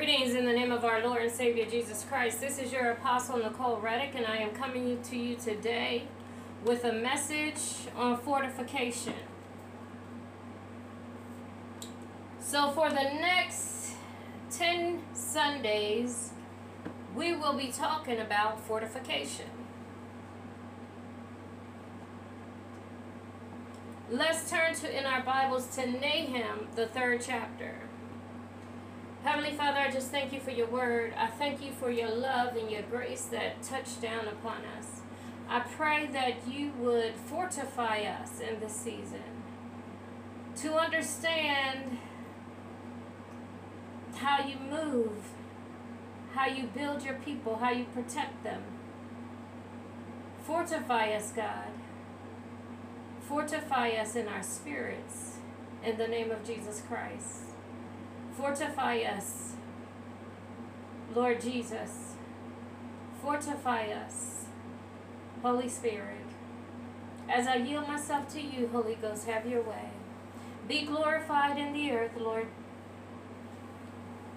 Greetings in the name of our Lord and Savior Jesus Christ. This is your Apostle Nichole Reddick, and I am coming to you today with a message on fortification. So, for the next 10 Sundays, we will be talking about fortification. Let's turn to in our Bibles to Nahum, the third chapter. Heavenly Father, I just thank you for your word. I thank you for your love and your grace that touched down upon us. I pray that you would fortify us in this season to understand how you move, how you build your people, how you protect them. Fortify us, God. Fortify us in our spirits in the name of Jesus Christ. Fortify us, Lord Jesus. Fortify us, Holy Spirit. As I yield myself to you, Holy Ghost, have your way. Be glorified in the earth, Lord,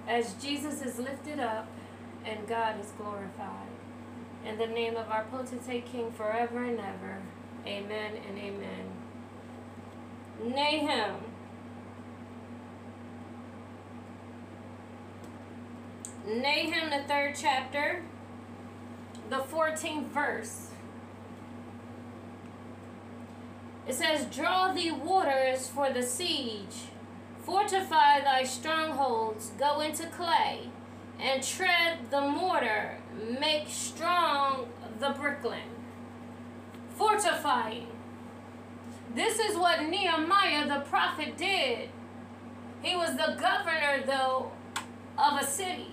as Jesus is lifted up and God is glorified. In the name of our potentate King forever and ever. Amen and amen. Nahum. Nahum, the third chapter, the 14th verse. It says, Draw thee waters for the siege, fortify thy strongholds, go into clay, and tread the mortar, make strong the brickling fortifying. This is what Nehemiah the prophet did. He was the governor, though, of a city.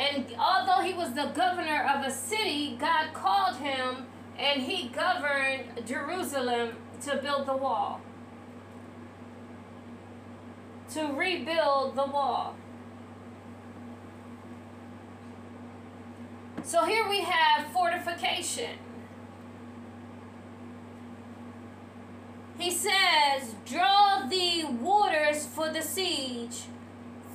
And although he was the governor of a city, God called him and he governed Jerusalem to build the wall, to rebuild the wall. So here we have fortification. He says, Draw the waters for the siege,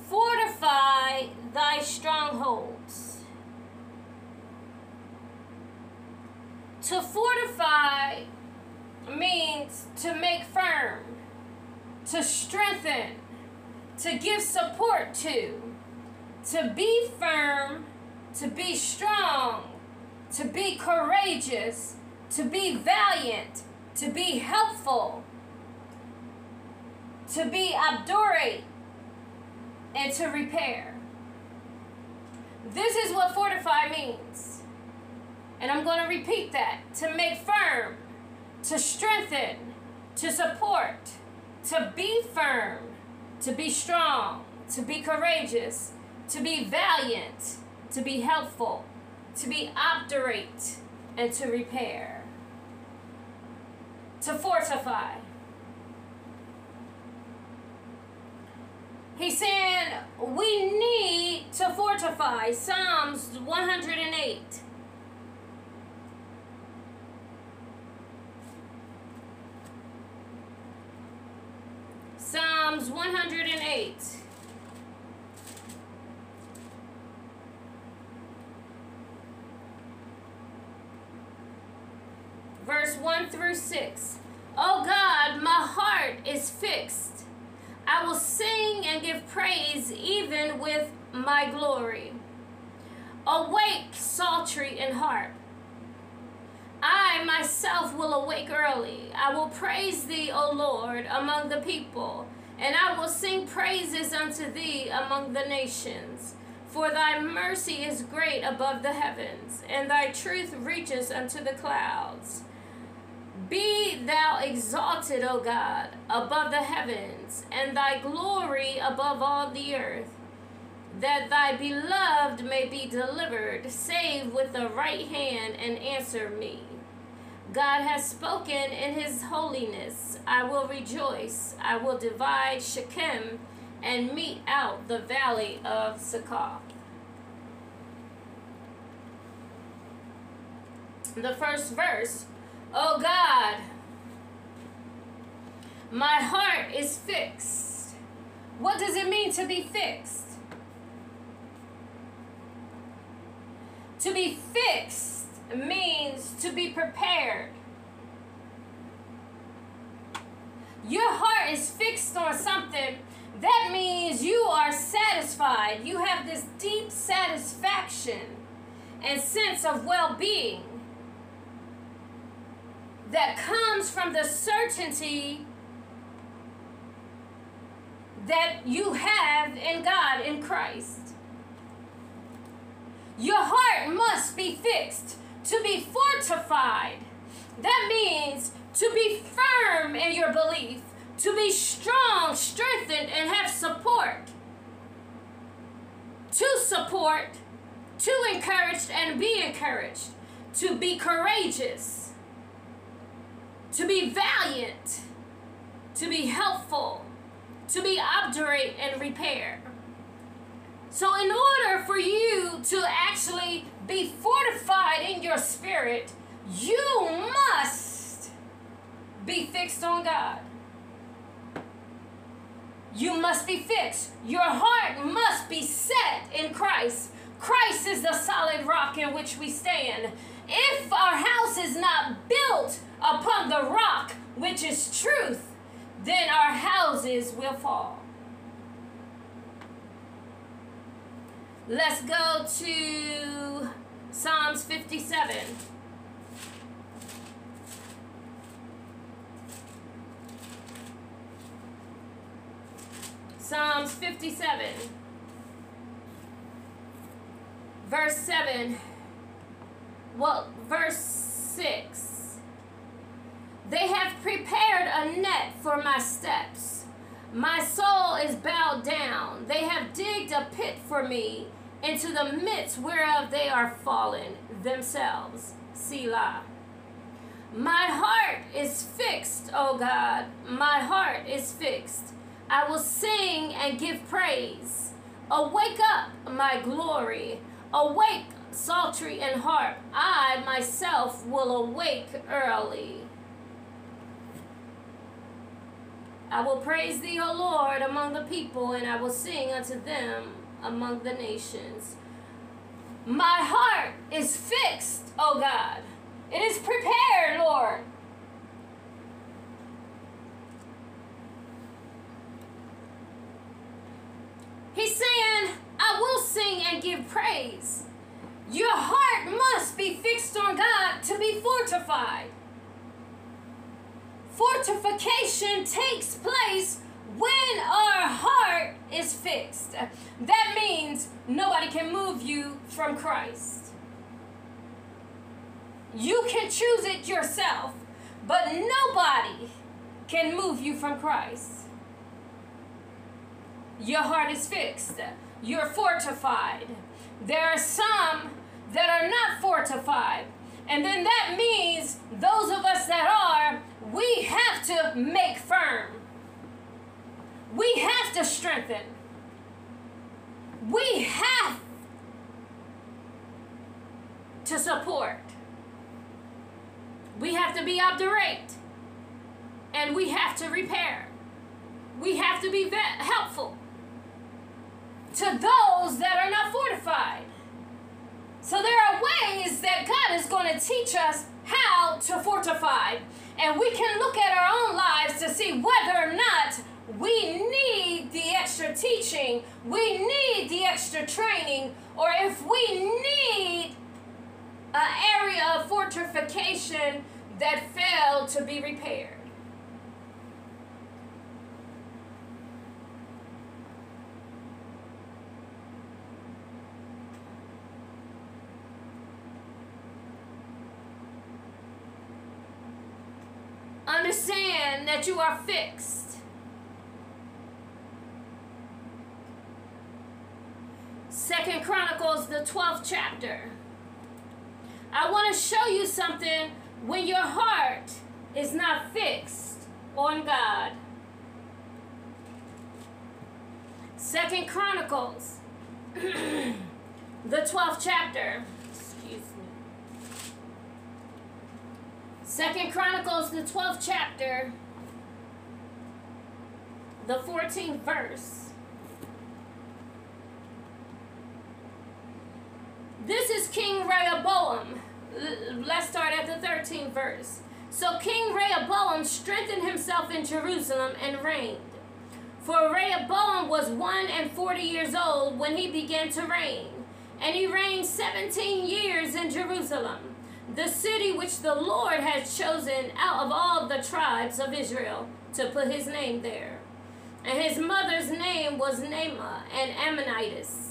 fortify thy strongholds. To fortify means to make firm, to strengthen, to give support to, to be firm to be strong, to be courageous, to be valiant, to be helpful, to be obdurate, and to repair. This is what fortify means. And I'm going to repeat that to make firm, to strengthen, to support, to be firm, to be strong, to be courageous, to be valiant to be helpful, to be obdurate, and to repair, to fortify. He's saying we need to fortify. Psalms 108. Psalms 108. verse 1 through 6. Oh God, my heart is fixed. I will sing and give praise even with my glory. Awake, psaltery and harp. I myself will awake early. I will praise thee, O Lord, among the people, and I will sing praises unto thee among the nations. For thy mercy is great above the heavens, and thy truth reaches unto the clouds. Be thou exalted, O God, above the heavens, and thy glory above all the earth, that thy beloved may be delivered, save with the right hand, and answer me. God has spoken in his holiness. I will rejoice. I will divide Shechem and mete out the valley of Succoth. The first verse Oh God, my heart is fixed. What does it mean to be fixed? To be fixed means to be prepared. Your heart is fixed on something. That means you are satisfied. You have this deep satisfaction and sense of well being that comes from the certainty that you have in God, in Christ. Your heart must be fixed to be fortified. That means to be firm in your belief, to be strong, strengthened, and have support. To support, to encourage and be encouraged, to be courageous, to be valiant, to be helpful, to be obdurate and repair. So, in order for you to actually be fortified in your spirit, you must be fixed on God. You must be fixed. Your heart must be set in Christ. Christ is the solid rock in which we stand. If our house is not built upon the rock, which is truth, then our houses will fall. Let's go to Psalms 57. Psalms 57, verse 7. Well, verse 6. They have prepared a net for my steps. My soul is bowed down. They have digged a pit for me into the midst whereof they are fallen themselves. Selah. My heart is fixed, O God. My heart is fixed. I will sing and give praise. Awake up, my glory. Awake, psaltery and harp. I myself will awake early. I will praise thee, O Lord, among the people, and I will sing unto them among the nations. My heart is fixed, O God. It is prepared, Lord. He's saying, I will sing and give praise. Your heart must be fixed on God to be fortified. Fortification takes place when our heart is fixed. That means nobody can move you from Christ. You can choose it yourself, but nobody can move you from Christ. Your heart is fixed. You're fortified. There are some that are not fortified. And then that means those of us that are, we have to make firm. We have to strengthen. We have to support. We have to be obdurate. And we have to repair. We have to be helpful to those that are not fortified. So there are ways that God is going to teach us how to fortify. And we can look at our own lives to see whether or not we need the extra teaching, we need the extra training, or if we need an area of fortification that failed to be repaired. Understand that you are fixed. Second Chronicles, the 12th chapter. I want to show you something when your heart is not fixed on God. Second Chronicles, the 12th chapter. Excuse me. Second Chronicles, the 12th chapter, the 14th verse. This is King Rehoboam. Let's start at the 13th verse. So King Rehoboam strengthened himself in Jerusalem and reigned. For Rehoboam was one and forty years old when he began to reign, and he reigned seventeen years in Jerusalem, the city which the Lord had chosen out of all the tribes of Israel to put his name there. And his mother's name was Naamah, an Ammonitess.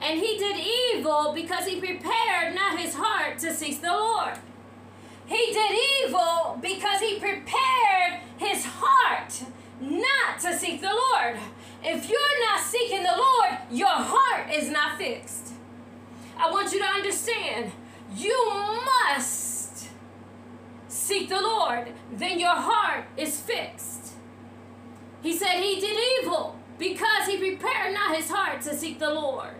And he did evil because he prepared not his heart to seek the Lord. He did evil because he prepared his heart not to seek the Lord. If you're not seeking the Lord, your heart is not fixed. I want you to understand you must seek the Lord, then your heart is fixed. He said he did evil because he prepared not his heart to seek the Lord.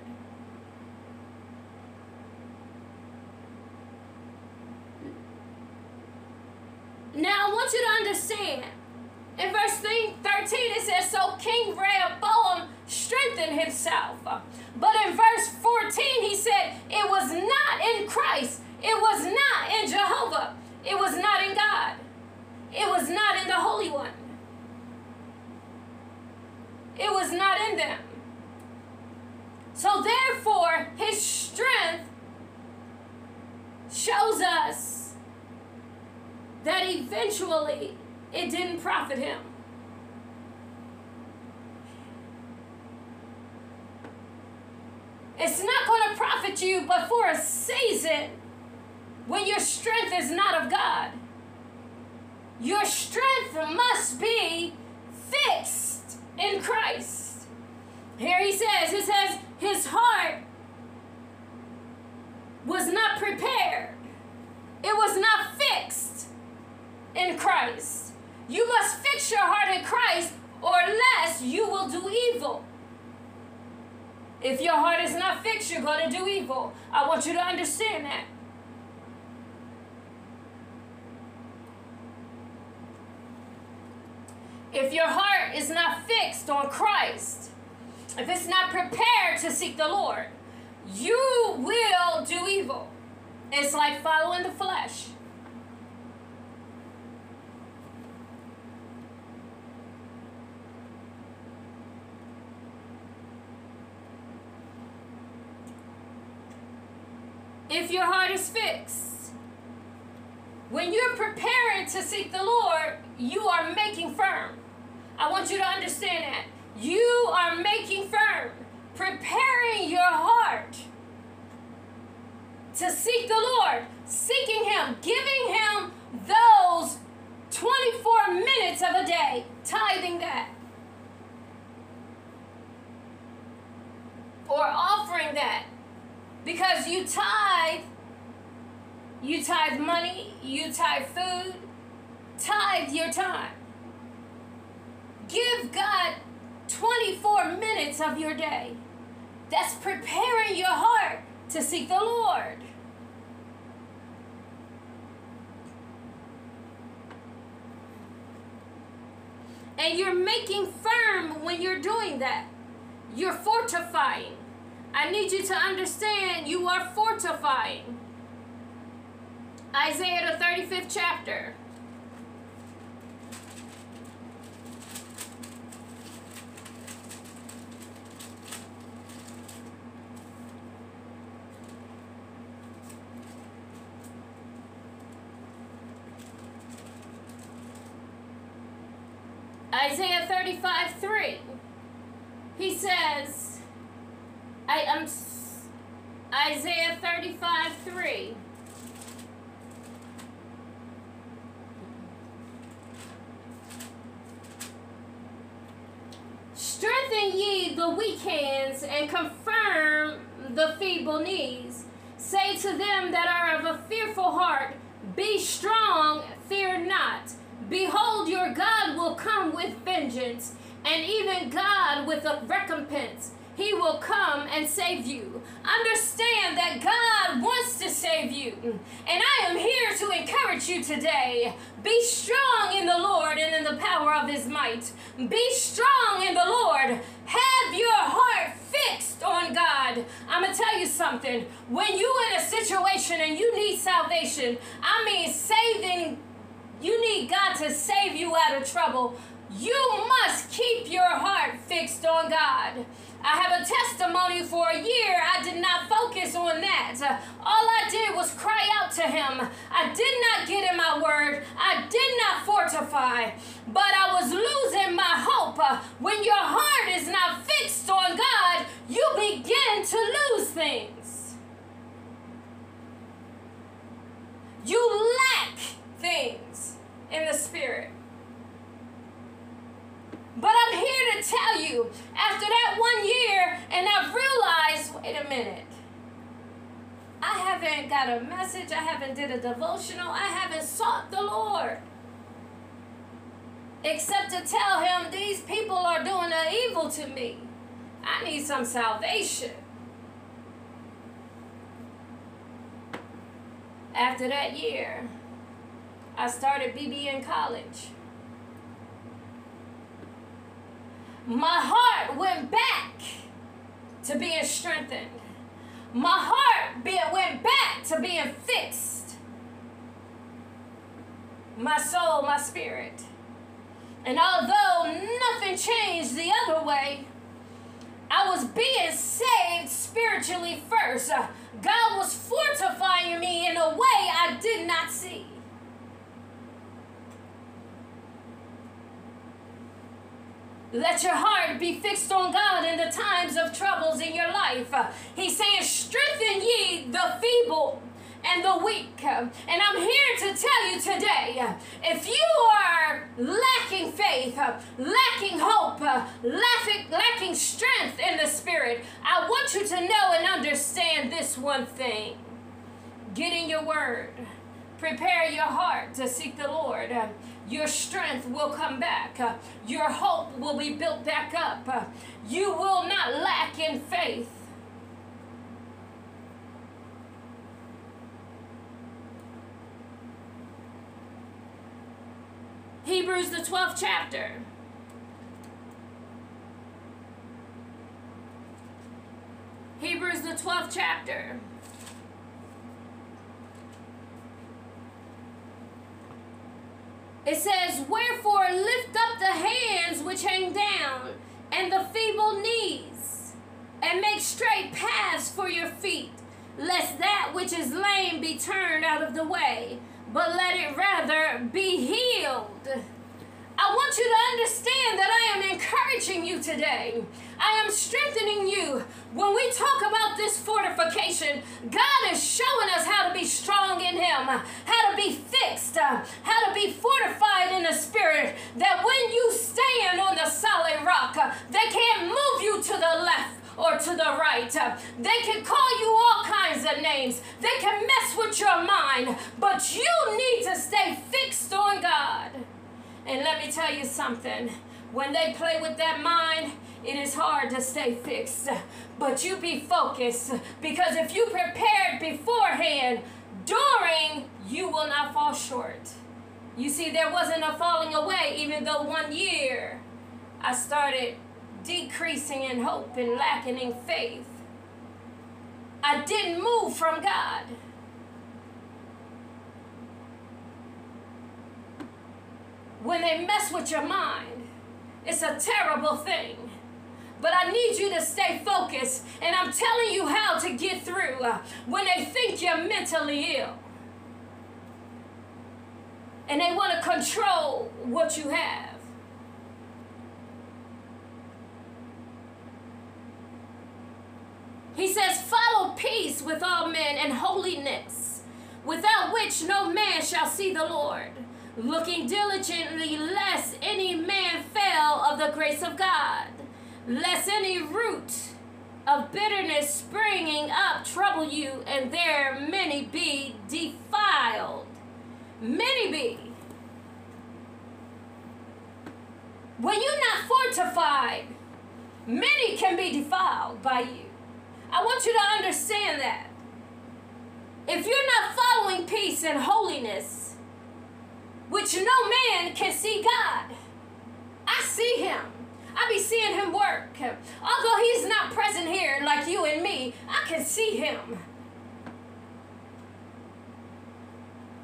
Now, I want you to understand. In verse 13, it says, So King Rehoboam strengthened himself. But in verse 14, he said, It was not in Christ, it was not in Jehovah, it was not in God, it was not in the Holy One, it was not in them. So therefore, his strength shows us that eventually it didn't profit him. It's not going to profit you but for a season when your strength is not of God. Your strength must be fixed in Christ. Here he says, it says, his heart was not prepared. It was not fixed in Christ. You must fix your heart in Christ, or less you will do evil. If your heart is not fixed, you're going to do evil. I want you to understand that. If your heart is not fixed on Christ, if it's not prepared to seek the Lord, you will do evil. It's like following the flesh. If your heart is fixed. When you're preparing to seek the Lord, you are making firm. I want you to understand that. You are making firm, preparing your heart to seek the Lord, seeking Him, giving Him those 24 minutes of a day, tithing that. Or offering that because you tithe, you tithe money, you tithe food, tithe your time. Give God 24 minutes of your day. That's preparing your heart to seek the Lord. And you're making firm when you're doing that. You're fortifying. I need you to understand you are fortifying. Isaiah, the 35th chapter. Isaiah 35 3. He says, I um, am Isaiah 35 3. Strengthen ye the weak hands and confirm the feeble knees. Say to them that are of a fearful heart, Be strong, fear not. Behold, your God will come with vengeance, and even God with a recompense. He will come and save you. Understand that God wants to save you. And I am here to encourage you today. Be strong in the Lord and in the power of his might. Be strong in the Lord. Have your heart fixed on God. I'm going to tell you something. When you in a situation and you need salvation, I mean saving, you need God to save you out of trouble. You must keep your heart fixed on God. I have a testimony for a year. I did not focus on that. All I did was cry out to Him. I did not get in my word. I did not fortify. But I was losing my hope. When your heart is not fixed on God, you begin to lose things. You lack things in the spirit. But I'm here to tell you, after that one year, and I've realized, wait a minute. I haven't got a message. I haven't did a devotional. I haven't sought the Lord. Except to tell him these people are doing an evil to me. I need some salvation. After that year, I started BBN College. My heart went back to being strengthened. My heart went back to being fixed. My soul, my spirit. And although nothing changed the other way, I was being saved spiritually first. Uh, God was fortifying me in a way I did not see. Let your heart be fixed on God in the times of troubles in your life. He's saying, strengthen ye the feeble and the weak. And I'm here to tell you today if you are lacking faith, lacking hope, lacking, lacking strength in the spirit, I want you to know and understand this one thing get in your word, prepare your heart to seek the Lord your strength will come back. Uh, your hope will be built back up. Uh, you will not lack in faith. Hebrews, the 12th chapter. Hebrews, the 12th chapter. It says, Wherefore lift up the hands which hang down, and the feeble knees, and make straight paths for your feet, lest that which is lame be turned out of the way, but let it rather be healed. I want you to understand that I am encouraging you today. I am strengthening you. When we talk about this fortification, God is showing us how to be strong in Him, how to be fixed, how to be fortified in the Spirit, that when you stand on the solid rock, they can't move you to the left or to the right. They can call you all kinds of names. They can mess with your mind, but you need to stay fixed on God. And let me tell you something. When they play with that mind, it is hard to stay fixed. But you be focused because if you prepared beforehand, during, you will not fall short. You see, there wasn't a falling away, even though one year I started decreasing in hope and lacking in faith. I didn't move from God. When they mess with your mind. It's a terrible thing. But I need you to stay focused, and I'm telling you how to get through uh, when they think you're mentally ill. And they want to control what you have. He says, Follow peace with all men and holiness, without which no man shall see the Lord looking diligently lest any man fail of the grace of God, lest any root of bitterness springing up trouble you, and there many be defiled. Many be. When you're not fortified, Many can be defiled by you. I want you to understand that. If you're not following peace and holiness, which no man can see God, I see him. I be seeing him work. Although he's not present here like you and me, I can see him.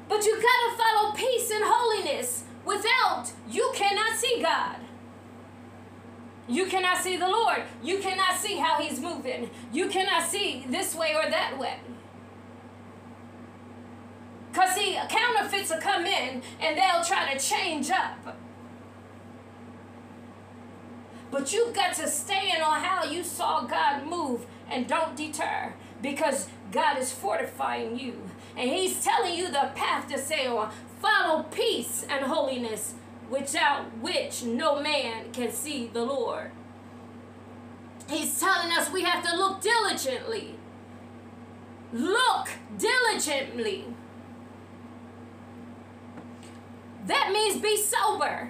But you gotta follow peace and holiness. Without, you cannot see God. You cannot see the Lord. You cannot see how He's moving. You cannot see this way or that way. Because, see, counterfeits will come in and they'll try to change up. But you've got to stand on how you saw God move and don't deter because God is fortifying you. And He's telling you the path to sail. Follow peace and holiness without which no man can see the Lord. He's telling us we have to look diligently. Look diligently. That means be sober.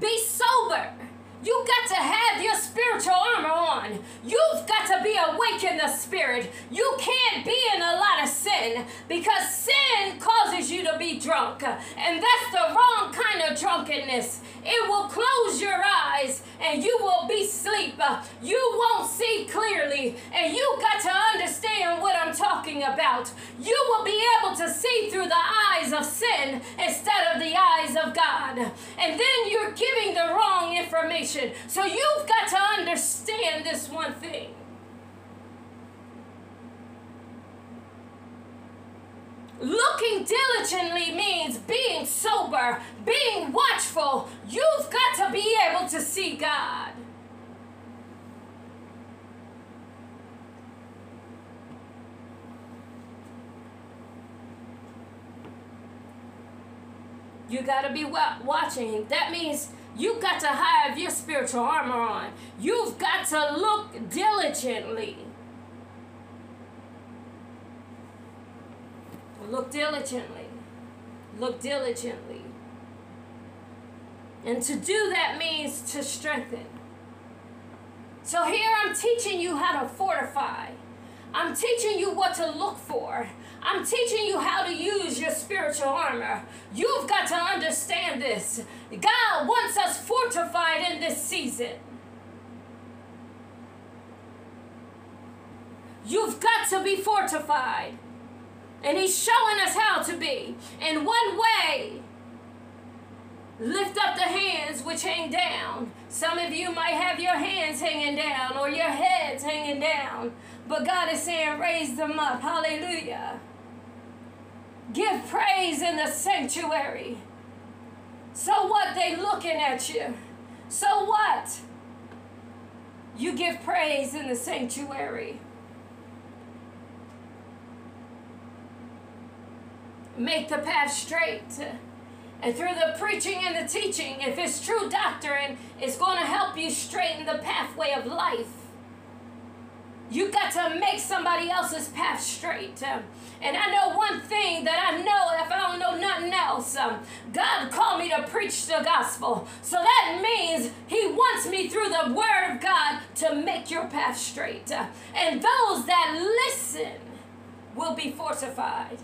Be sober. You got to have your spiritual armor on. You've got to be awake in the spirit. You can't be in a lot of sin because sin causes you to be drunk. And that's the wrong kind of drunkenness. It will close your eyes and you will be asleep. You won't see clearly. And you got to understand what I'm talking about. You will be able to see through the eyes of sin instead of the eyes of God. And then you're giving the wrong information. So you've got to understand this one thing. Looking diligently means being sober, being watchful. You've got to be able to see God. You got to be watching. That means you've got to have your spiritual armor on. You've got to look diligently. Look diligently. Look diligently. And to do that means to strengthen. So here I'm teaching you how to fortify. I'm teaching you what to look for. I'm teaching you how to use your spiritual armor. You've got to understand this. God wants us fortified in this season. You've got to be fortified. And He's showing us how to be. In one way, lift up the hands which hang down. Some of you might have your hands hanging down or your heads hanging down. But God is saying, raise them up. Hallelujah. Give praise in the sanctuary. So what? They looking at you. So what? You give praise in the sanctuary. Make the path straight. And through the preaching and the teaching, if it's true doctrine, it's going to help you straighten the pathway of life. You got to make somebody else's path straight. And I know one thing that I know, if I don't know nothing else, um, God called me to preach the gospel. So that means He wants me through the Word of God to make your path straight. And those that listen will be fortified.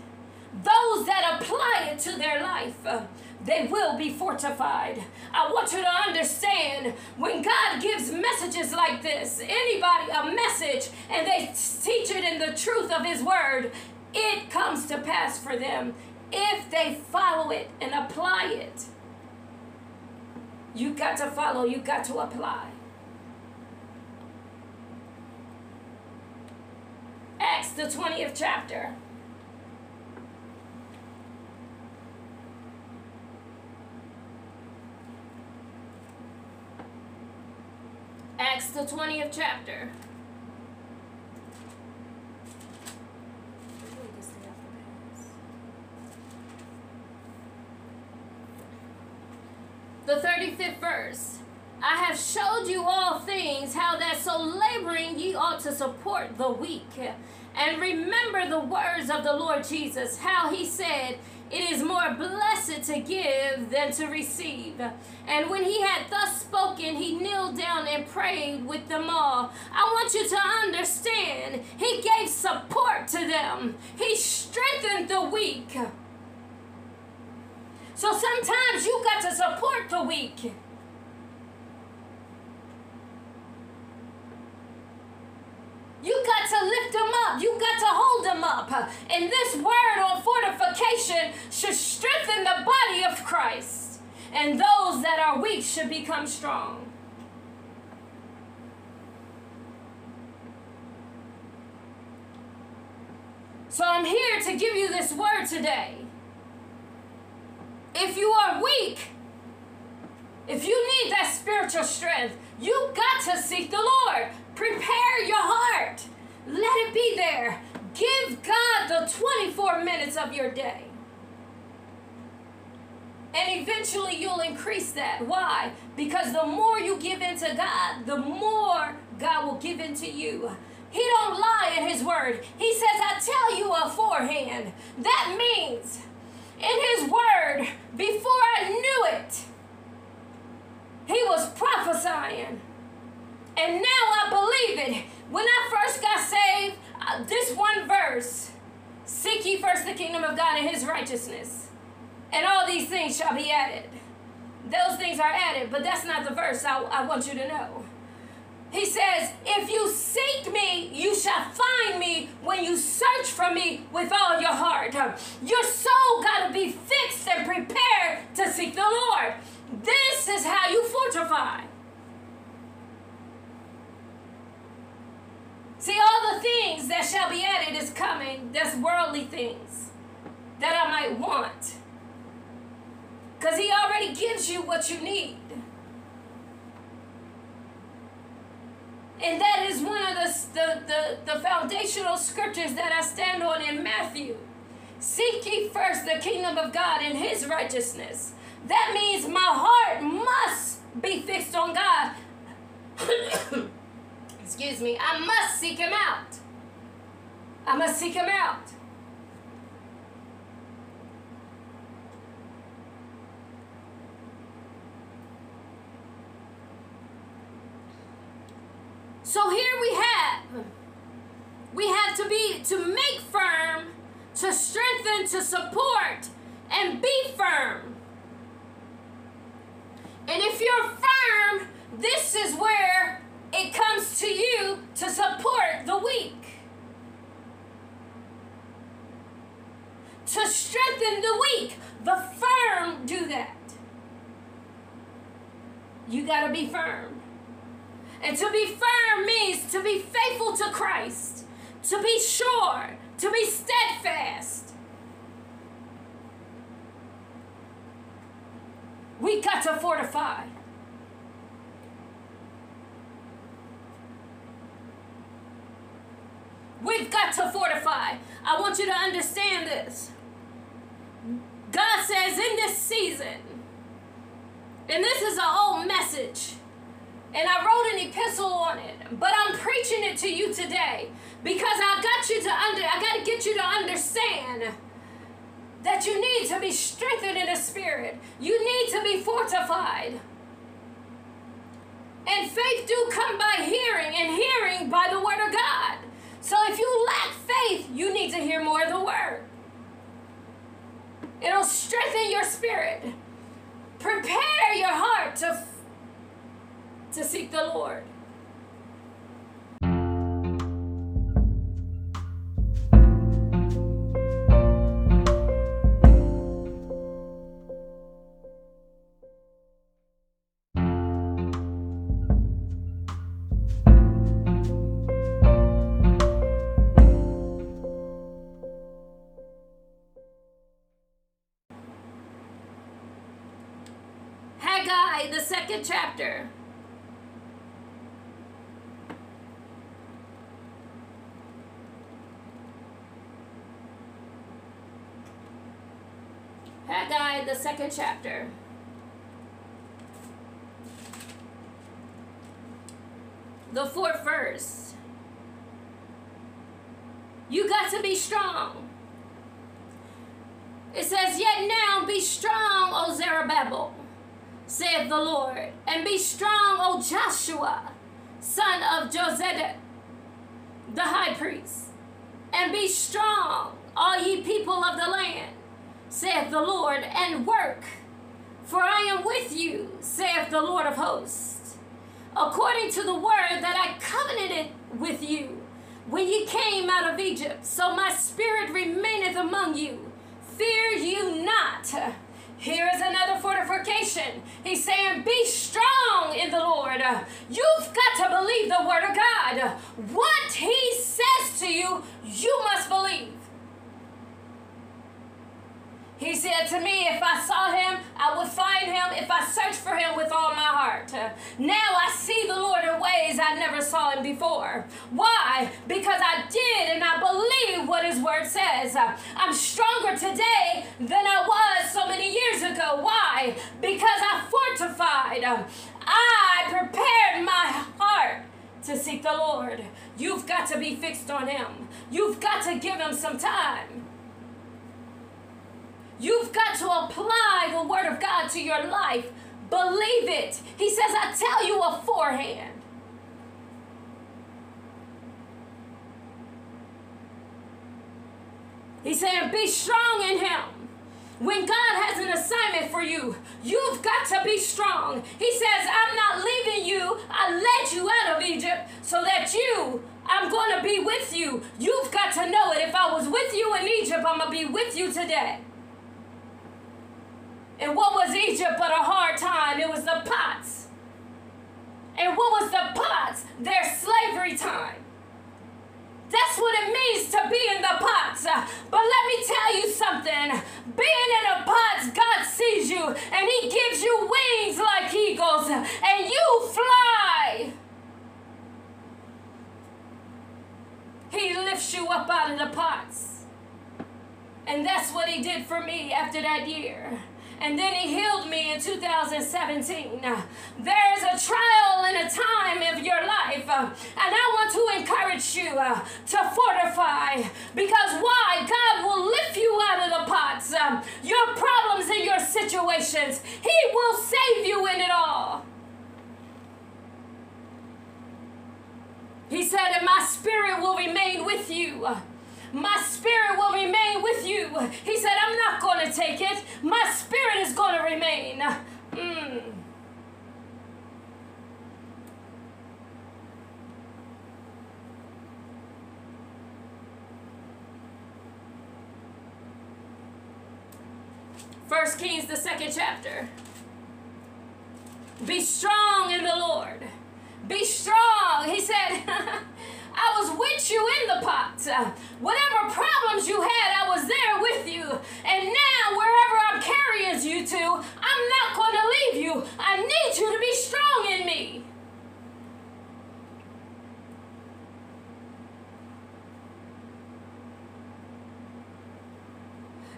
Those that apply it to their life, uh, they will be fortified. I want you to understand when God gives messages like this, anybody a message, and they teach it in the truth of His word, it comes to pass for them if they follow it and apply it. You got to follow, you got to apply. Acts, the 20th chapter. Acts, the 20th chapter. The 35th verse. I have showed you all things, how that so laboring ye ought to support the weak. And remember the words of the Lord Jesus, how he said, it is more blessed to give than to receive. And when he had thus spoken, he kneeled down and prayed with them all. I want you to understand, he gave support to them, he strengthened the weak. So sometimes you got to support the weak. You got to lift them up. You got to hold them up. And this word on fortification should strengthen the body of Christ. And those that are weak should become strong. So I'm here to give you this word today. If you are weak, if you need that spiritual strength, you got to seek the Lord. Prepare your heart. Let it be there. Give God the 24 minutes of your day. And eventually you'll increase that. Why? Because the more you give into God, the more God will give into you. He don't lie in his word. He says, I tell you aforehand. That means in his word, before I knew it, he was prophesying. And now I believe it. When I first got saved, uh, this one verse Seek ye first the kingdom of God and his righteousness, and all these things shall be added. Those things are added, but that's not the verse I, I want you to know. He says, If you seek me, you shall find me when you search for me with all your heart. Your soul got to be fixed and prepared to seek the Lord. This is how you fortify. See, all the things that shall be added is coming. That's worldly things that I might want. Because He already gives you what you need. And that is one of the, the, the, the foundational scriptures that I stand on in Matthew. Seek ye first the kingdom of God and his righteousness. That means my heart must be fixed on God. excuse me, I must seek him out. I must seek him out. So here we have we have to be to make firm, to strengthen, to support, and be firm. And if you're firm, this is where it comes to you to support the weak. To strengthen the weak. The firm do that. You got to be firm. And to be firm means to be faithful to Christ, to be sure, to be steadfast. We got to fortify. We've got to fortify. I want you to understand this. God says in this season, and this is an old message, and I wrote an epistle on it, but I'm preaching it to you today because I got you to under I got to get you to understand that you need to be strengthened in the spirit. You need to be fortified. And faith do come by hearing and hearing by the word of God. So if you lack faith, you need to hear more of the word. It'll strengthen your spirit. Prepare your heart to, to seek the Lord. Second chapter. The fourth verse. You got to be strong. It says, Yet now be strong, O Zerubbabel, saith the Lord, and be strong, O Joshua, son of Josedek, the high priest, and be strong, all ye people of the land, saith the Lord, and work, for I am with you, saith the Lord of hosts, according to the word that I covenanted with you when ye came out of Egypt. So my spirit remaineth among you. Fear you not. Here is another fortification. He's saying, Be strong in the Lord. You've got to believe the word of God. What he says to you, you must believe. He said to me, If I saw him, I would find him if I searched for him with all my heart. Now I see the Lord in ways I never saw him before. Why? Because I did and I believe what his word says. I'm stronger today than I was so many years ago. Why? Because I fortified. I prepared my heart to seek the Lord. You've got to be fixed on him. You've got to give him some time. You've got to apply the word of God to your life. Believe it. He says, I tell you beforehand. He's saying, be strong in him. When God has an assignment for you, you've got to be strong. He says, I'm not leaving you. I led you out of Egypt so that you, I'm going to be with you. You've got to know it. If I was with you in Egypt, I'm going to be with you today. And what was Egypt but a hard time? It was the pots. And what was the pots? Their slavery time. That's what it means to be in the pots. But let me tell you something. Being in the pots, God sees you and He gives you wings like eagles and you fly. He lifts you up out of the pots. And that's what He did for me after that year and then he healed me in 2017. There's a trial and a time of your life, uh, and I want to encourage you uh, to fortify because why? God will lift you out of the pots, um, your problems and your situations. He will save you in it all. He said, and my spirit will remain with you my spirit will remain with you. He said, I'm not going to take it. My spirit is going to remain. Mm. First Kings, the second chapter. Be strong in the Lord. Be strong. He said, I was with you in the pot. Whatever problems you had, I was there with you. And now, wherever I'm carrying you to, I'm not going to leave you. I need you to be strong in me.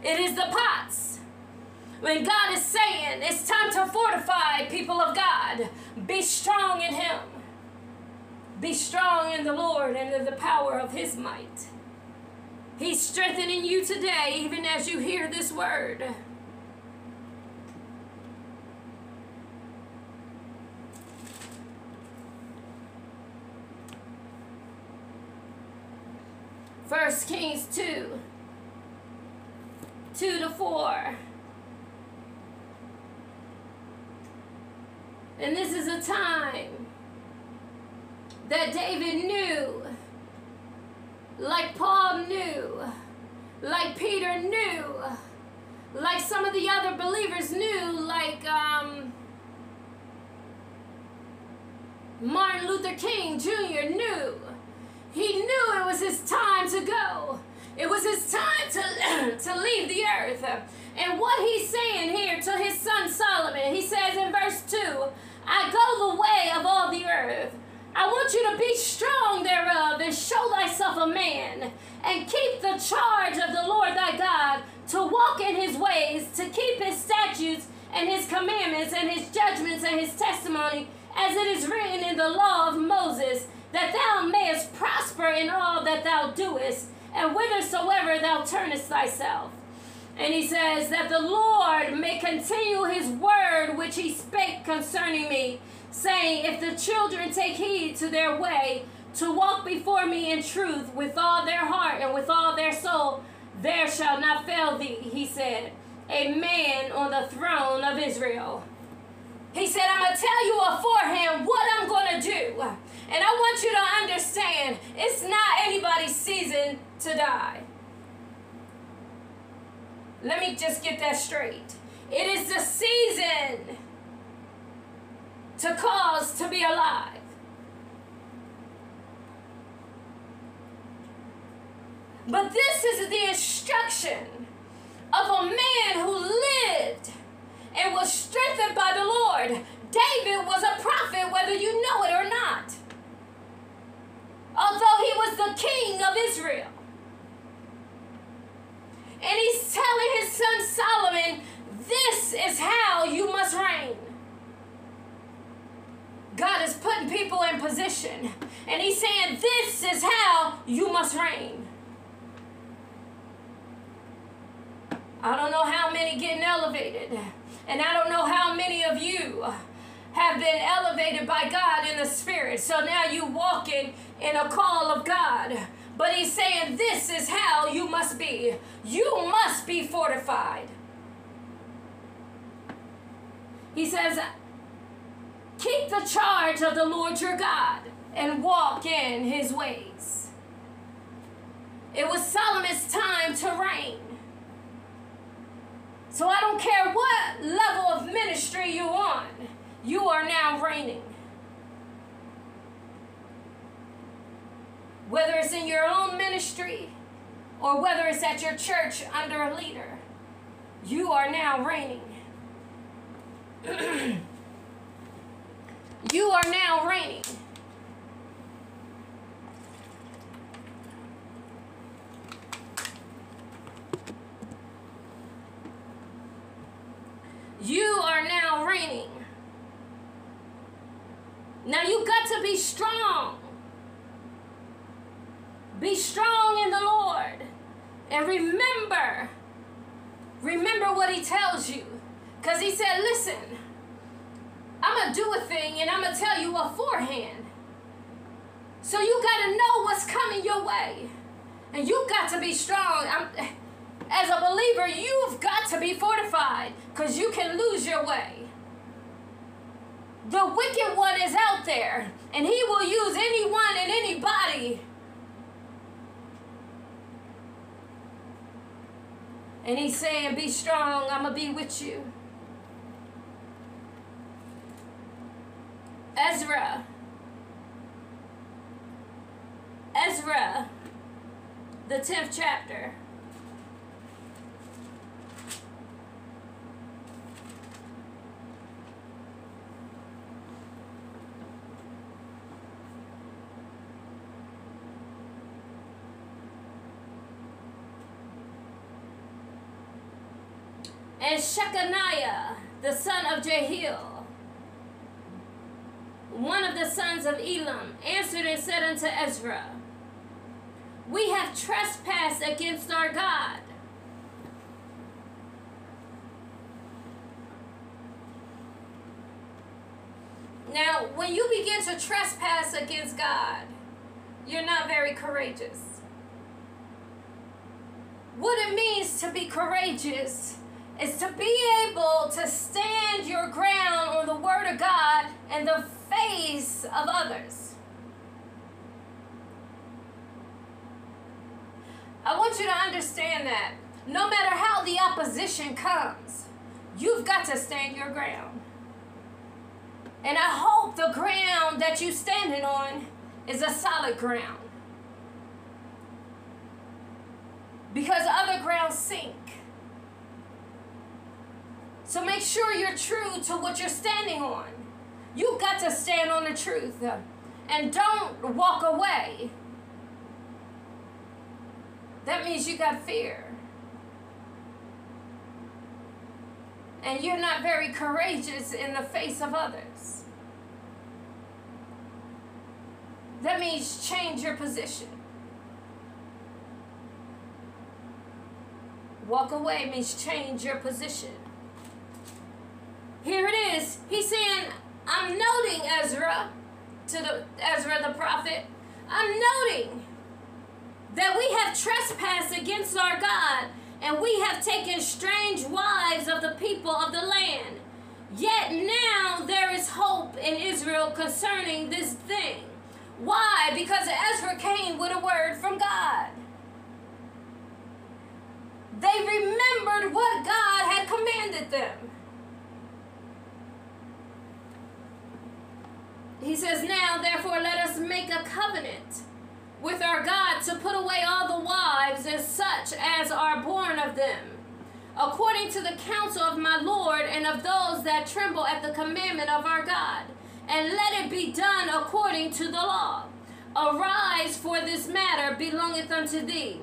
It is the pots. When God is saying it's time to fortify people of God, be strong in Him. Be strong in the Lord and in the power of his might. He's strengthening you today, even as you hear this word. First Kings 2 2 to 4. And this is a time that David knew, like Paul knew, like Peter knew, like some of the other believers knew, like um, Martin Luther King Jr. knew. He knew it was his time to go. It was his time to, to leave the earth. And what he's saying here to his son Solomon, he says in verse 2 I go the way of all the earth. I want you to be strong thereof and uh, show thyself a man and keep the charge of the Lord thy God to walk in his ways, to keep his statutes and his commandments and his judgments and his testimony as it is written in the law of Moses, that thou mayest prosper in all that thou doest and whithersoever thou turnest thyself. And he says, That the Lord may continue his word which he spake concerning me, saying, If the children take heed to their way, to walk before me in truth with all their heart and with all their soul, there shall not fail thee, he said, a man on the throne of Israel. He said, I'm going to tell you beforehand what I'm going to do. And I want you to understand it's not anybody's season to die. Let me just get that straight. It is the season to cause to be alive. But this is the instruction of a man who lived and was strengthened by the Lord. David was a prophet, whether you know it or not. Although he was the king of Israel. And he's telling his son Solomon, this is how you must reign. God is putting people in position. And he's saying, this is how you must reign. I don't know how many getting elevated. And I don't know how many of you have been elevated by God in the spirit. So now you walking in a call of God. But he's saying this is how you must be. You must be fortified. He says, keep the charge of the Lord your God and walk in his ways. It was Solomon's time to reign. So I don't care what level of ministry you're on, you are now reigning. Whether it's in your own ministry or whether it's at your church under a leader, you are now reigning. you are now reigning. You are now reigning. Now you got to be strong. Be strong in the Lord. And remember, remember what he tells you. Because he said, listen, I'm going to do a thing and I'm going to tell you beforehand. So you got to know what's coming your way. And you got to be strong. I'm, as a believer, you've got to be fortified because you can lose your way. The wicked one is out there, and he will use anyone and anybody. And he's saying, Be strong, I'm going to be with you. Ezra. Ezra, the 10th chapter. and Shechaniah, the son of Jehiel, one of the sons of Elam, answered and said unto Ezra, We have trespassed against our God. Now, when you begin to trespass against God, you're not very courageous. What it means to be courageous is to be able to stand your ground on the Word of God in the face of others. I want you to understand that no matter how the opposition comes, you've got to stand your ground. And I hope the ground that you're standing on is a solid ground. Because other grounds sink. So make sure you're true to what you're standing on. You've got to stand on the truth. And don't walk away. That means you got fear. And you're not very courageous in the face of others. That means change your position. Walk away means change your position. Here it is. He's saying, I'm noting Ezra to the Ezra the prophet. I'm noting that we have trespassed against our God and we have taken strange wives of the people of the land. Yet now there is hope in Israel concerning this thing. Why? Because Ezra came with a word from God. They remembered what God had commanded them. He says, Now therefore let us make a covenant with our God to put away all the wives and such as are born of them, according to the counsel of my Lord and of those that tremble at the commandment of our God. And let it be done according to the law. Arise, for this matter belongeth unto thee.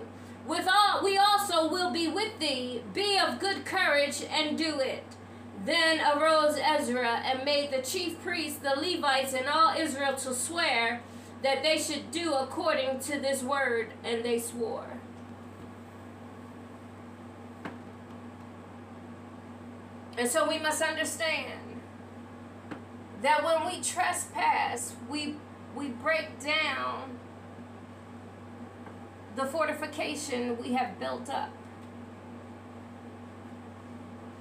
With all we also will be with thee. Be of good courage and do it. Then arose Ezra and made the chief priests, the Levites, and all Israel to swear that they should do according to this word, and they swore. And so we must understand that when we trespass, we we break down the fortification we have built up.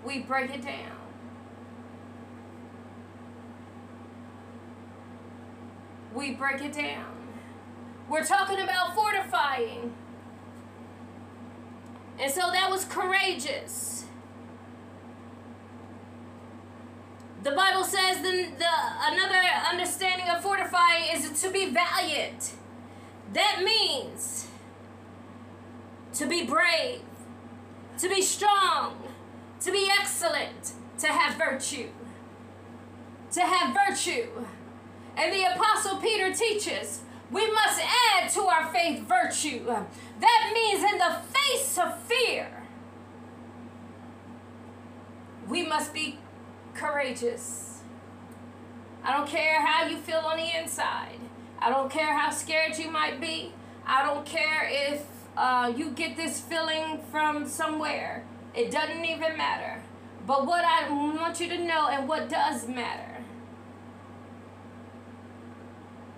We break it down. we break it down. We're talking about fortifying. And so that was courageous. The Bible says the, the another understanding of fortifying is to be valiant. That means to be brave, to be strong, to be excellent, to have virtue. To have virtue. And the Apostle Peter teaches we must add to our faith virtue. That means in the face of fear, we must be courageous. I don't care how you feel on the inside. I don't care how scared you might be. I don't care if uh, you get this feeling from somewhere. It doesn't even matter. But what I want you to know and what does matter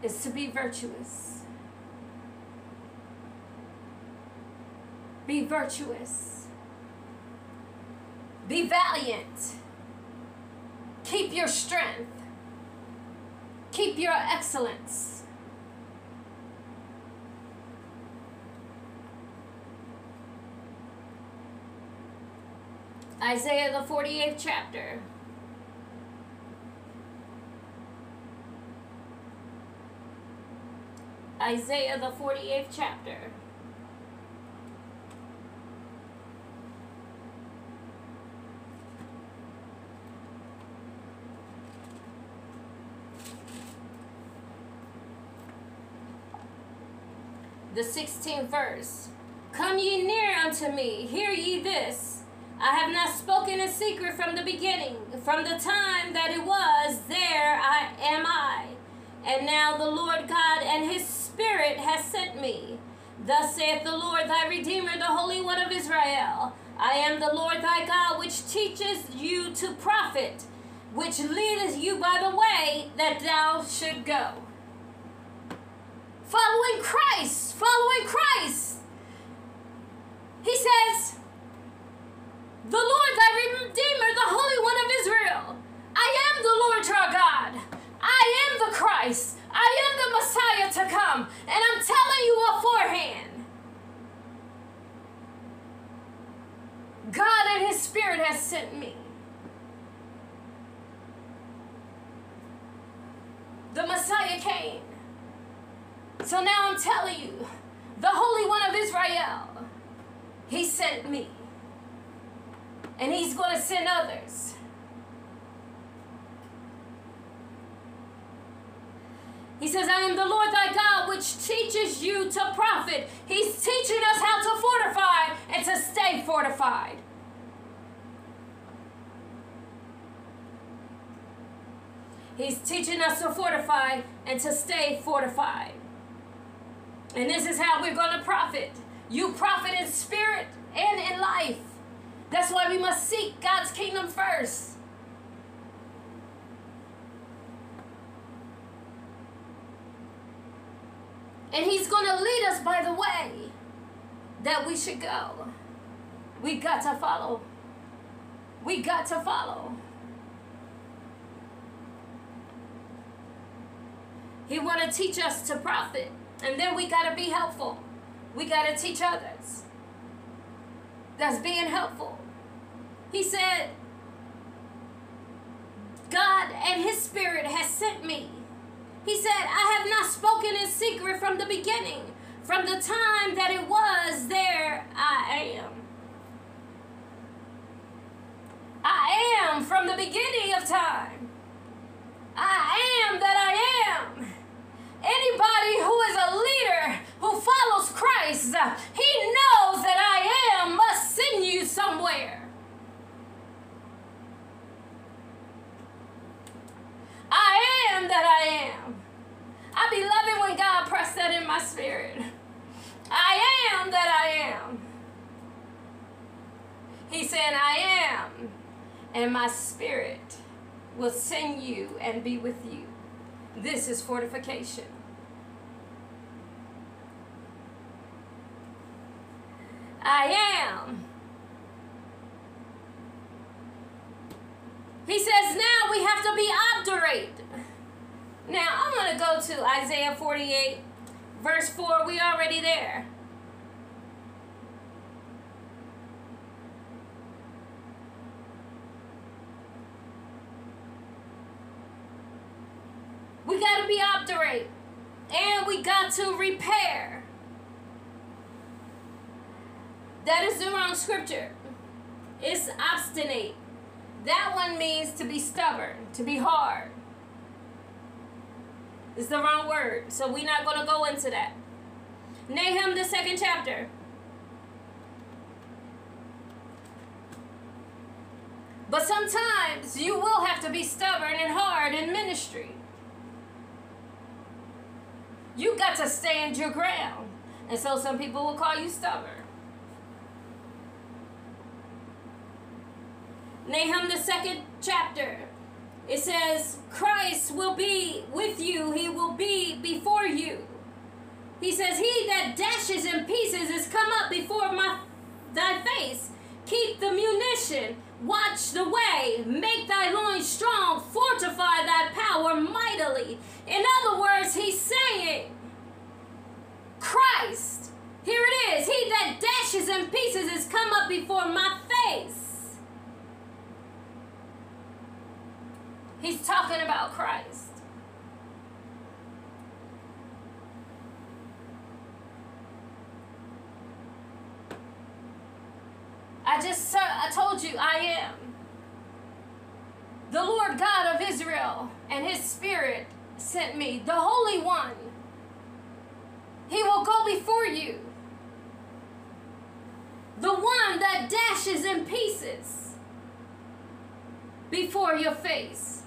is to be virtuous. Be virtuous. Be valiant. Keep your strength. Keep your excellence. Isaiah the 48th chapter. Isaiah, the 48th chapter. The 16th verse. Come ye near unto me, hear ye this. I have not spoken in secret from the beginning, from the time that it was, there I am I. And now the Lord God and his Spirit has sent me. Thus saith the Lord thy Redeemer, the Holy One of Israel. I am the Lord thy God, which teaches you to profit, which leadeth you by the way that thou should go. Following Christ, following Christ. He says, The Lord thy Redeemer, the Holy One of Israel. I am the Lord your God. I am the Christ. I am the Messiah to come. And I'm telling you beforehand. God and His Spirit has sent me. The Messiah came. So now I'm telling you, the Holy One of Israel, He sent me. And He's going to send others. He says, I am the Lord thy God, which teaches you to profit. He's teaching us how to fortify and to stay fortified. He's teaching us to fortify and to stay fortified. And this is how we're going to profit. You profit in spirit and in life. That's why we must seek God's kingdom first. And He's going to lead us by the way that we should go. We got to follow. We got to follow. He want to teach us to profit. And then we got to be helpful. We got to teach others. That's being helpful. He said, God and His Spirit has sent me. He said, I have not spoken in secret from the beginning. From the time that it was there, I am. I am from the beginning of time. I am that I am. Anybody who is a leader who follows Christ, he knows that I am must send you somewhere. I am that I am. I be loving when God pressed that in my spirit. I am that I am. He said, I am, and my spirit will send you and be with you. This is fortification. I am. He says now we have to be obdurate. Now I'm going to go to Isaiah 48, verse 4. We already there. We got to be obdurate. And we got to repair. That is the wrong scripture. It's obstinate. That one means to be stubborn, to be hard. It's the wrong word. So we're not going to go into that. Nahum, the second chapter. But sometimes you will have to be stubborn and hard in ministry. You got to stand your ground. And so some people will call you stubborn. Nahum, the second chapter. It says, Christ will be with you, he will be before you. He says, He that dashes in pieces is come up before my thy face. Keep the munition, watch the way, make thy loins strong, fortify thy power mightily. In other words, he's saying, Christ, here it is, he that dashes in pieces is come up before my face. He's talking about Christ. I just I told you I am. The Lord God of Israel and his spirit sent me, the Holy One. He will go before you. The one that dashes in pieces before your face.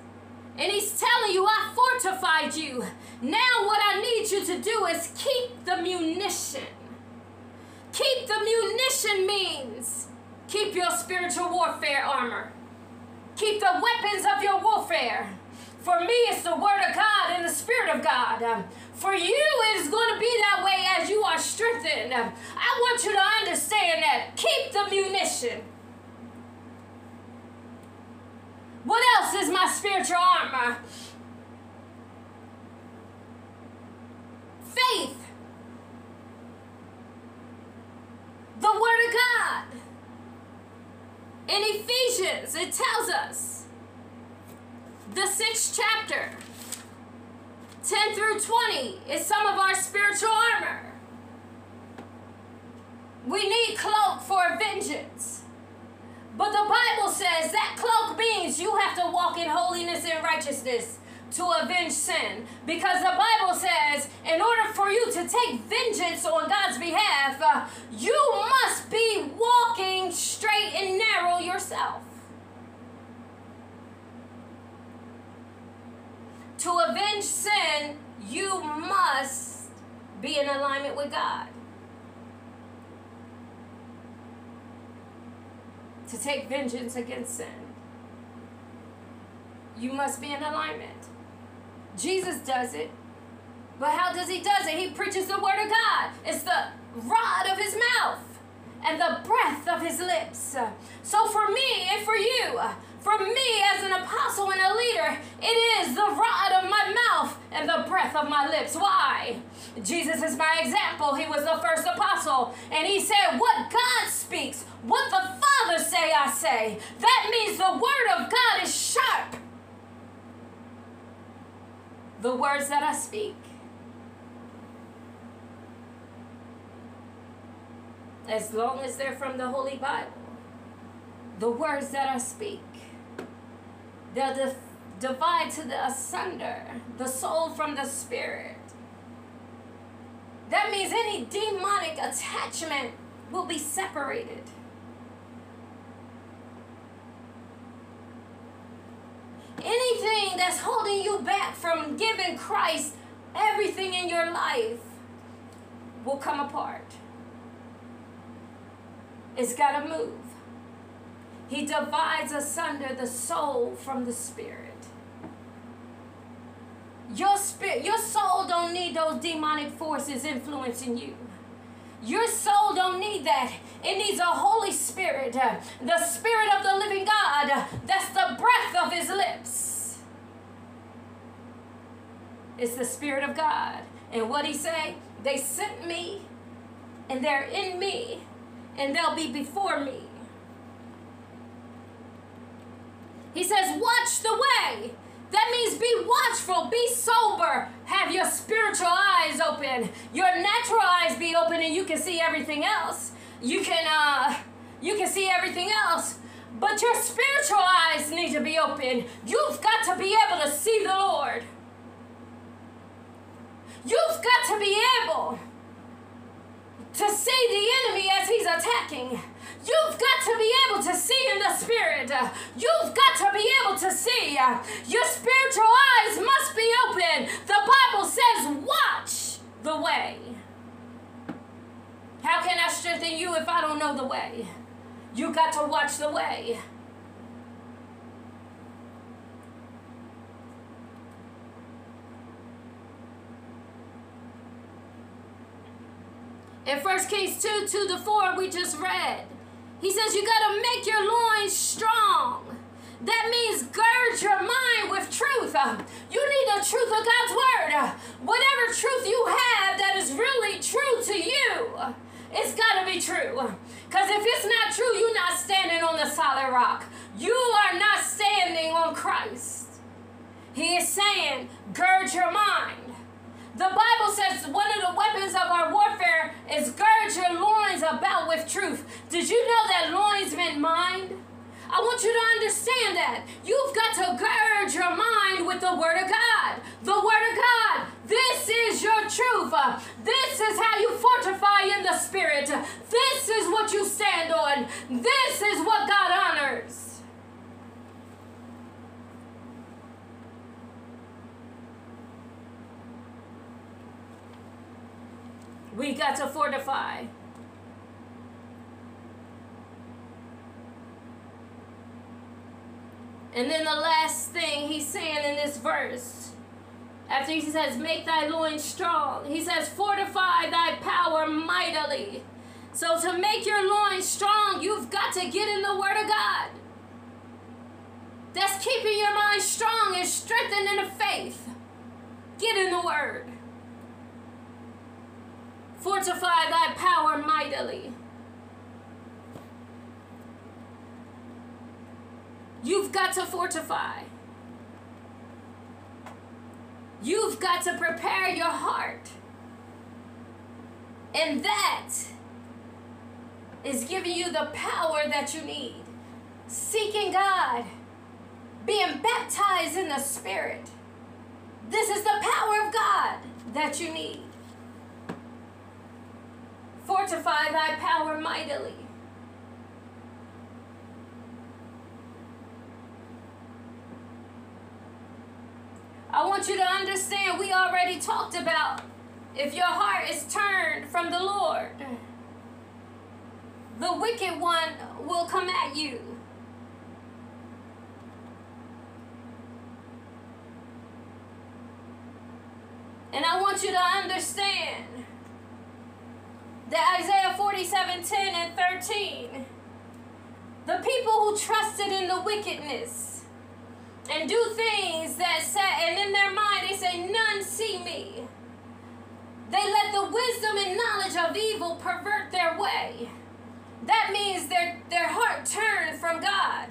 And he's telling you, I fortified you. Now, what I need you to do is keep the munition. Keep the munition means keep your spiritual warfare armor. Keep the weapons of your warfare. For me, it's the Word of God and the Spirit of God. For you, it is going to be that way as you are strengthened. I want you to understand that. Keep the munition. What else is my spiritual armor? Faith. The Word of God. In Ephesians, it tells us, the sixth chapter, 10 through 20, is some of our spiritual armor. We need cloak for vengeance. But the Bible says that cloak means you have to walk in holiness and righteousness to avenge sin. Because the Bible says, in order for you to take vengeance on God's behalf, uh, you must be walking straight and narrow yourself. To avenge sin, you must be in alignment with God. To take vengeance against sin. You must be in alignment. Jesus does it. But how does he does it? He preaches the word of God. It's the rod of his mouth and the breath of his lips. So for me and for you, for me as an apostle and a leader, it is the rod of my mouth and the breath of my lips. Why? Jesus is my example. He was the first apostle, and he said, What God speaks, what the Father say, I say. That means the word of God is sharp. The words that I speak as long as they're from the Holy Bible, the words that I speak, dif- divide to the asunder the soul from the spirit. That means any demonic attachment will be separated. Anything that's holding you back from giving Christ everything in your life will come apart. It's got to move. He divides asunder the soul from the spirit. Your spirit, your soul don't need those demonic forces influencing you. Your soul don't need that. It needs a Holy Spirit, the Spirit of the living God. That's the breath of His lips. It's the Spirit of God. And what He say? They sent me, and they're in me, and they'll be before me. He says, Watch the way. That means be watchful, be sober, have your spiritual eyes open, your natural eyes be open, and you can see everything else. You can uh you can see everything else. But your spiritual eyes need to be open. You've got to be able to see the Lord. You've got to be able to see the enemy as he's attacking. You've got to be able to see in the spirit. You've got to be able to see. Your spiritual eyes must be open. The Bible says, watch the way. How can I strengthen you if I don't know the way? You got to watch the way. In 1 Kings 2 2 to 4, we just read. He says, You got to make your loins strong. That means gird your mind with truth. Uh, You need the truth of God's word. Uh, Whatever truth you have that is really true to you, it's got to be true. Because if it's not true, you're not standing on the solid rock. You are not standing on Christ. He is saying, gird your mind. The Bible says one of the weapons of our warfare is gird your loins about with truth. Did you know that loins meant mind? I want you to understand that. You've got to gird your mind with the Word of God. The Word of God. This is your truth. This is how you fortify in the Spirit. This is what you stand on. This is what God honors. We got to fortify. And then the last thing he's saying in this verse, after he says, Make thy loins strong, he says, Fortify thy power mightily. So to make your loins strong, you've got to get in the Word of God. That's keeping your mind strong and strengthened in the faith. Get in the Word. Fortify thy power mightily. You've got to fortify. You've got to prepare your heart. And that is giving you the power that you need. Seeking God, being baptized in the Spirit. This is the power of God that you need. Fortify thy power mightily. I want you to understand we already talked about if your heart is turned from the Lord. the wicked one will come at you. And I want you to understand that Isaiah 47 10 and 13, the people who trusted in the wickedness and do things that say, and in their mind they say, None see me. They let the wisdom and knowledge of evil pervert their way. That means their, their heart turned from God.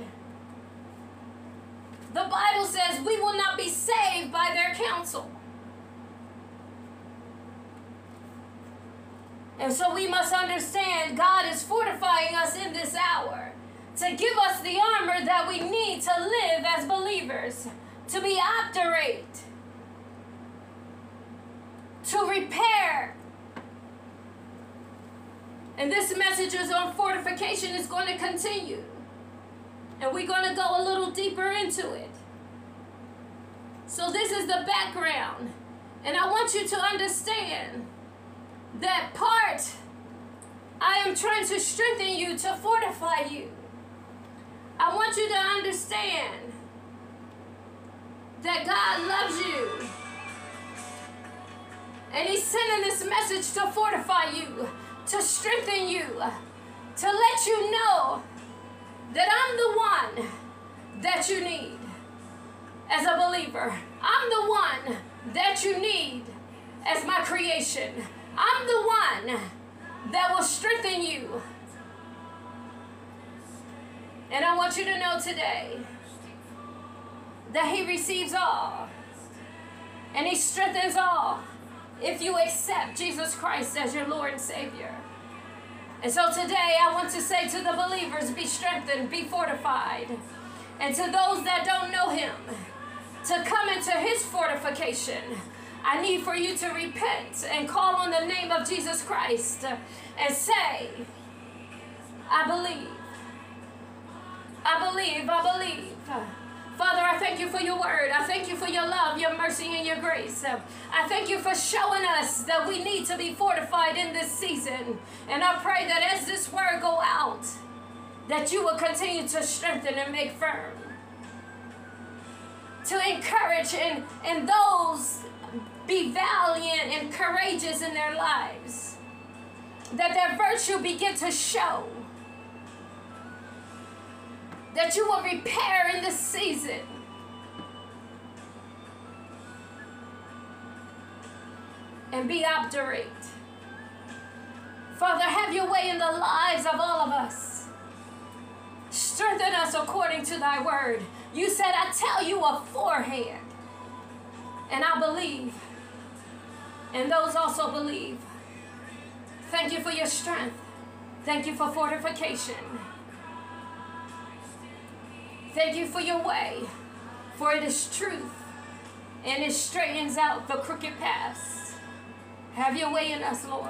The Bible says we will not be saved by their counsel. And so we must understand God is fortifying us in this hour to give us the armor that we need to live as believers, to be obdurate, to repair. And this message is on fortification is going to continue. And we're going to go a little deeper into it. So this is the background. And I want you to understand that part I am trying to strengthen you to fortify you. I want you to understand that God loves you. And He's sending this message to fortify you, to strengthen you, to let you know that I'm the one that you need as a believer. I'm the one that you need as my creation. I'm the one that will strengthen you. And I want you to know today that He receives all and He strengthens all if you accept Jesus Christ as your Lord and Savior. And so today I want to say to the believers be strengthened, be fortified. And to those that don't know Him, to come into His fortification I need for you to repent and call on the name of Jesus Christ and say, I believe. I believe, I believe. Father, I thank you for your word. I thank you for your love, your mercy, and your grace. I thank you for showing us that we need to be fortified in this season. And I pray that as this word go out, that you will continue to strengthen and make firm. To encourage in, in those be valiant and courageous in their lives. That their virtue begin to show. That you will repair in this season. And be obdurate. Father, have your way in the lives of all of us. Strengthen us according to thy word. You said, I tell you aforehand. And I believe and those also believe. Thank you for your strength. Thank you for fortification. Thank you for your way, for it is truth, and it straightens out the crooked paths. Have your way in us, Lord.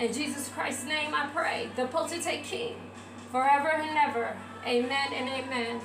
In Jesus Christ's name I pray, the potentate King, forever and ever. Amen and amen.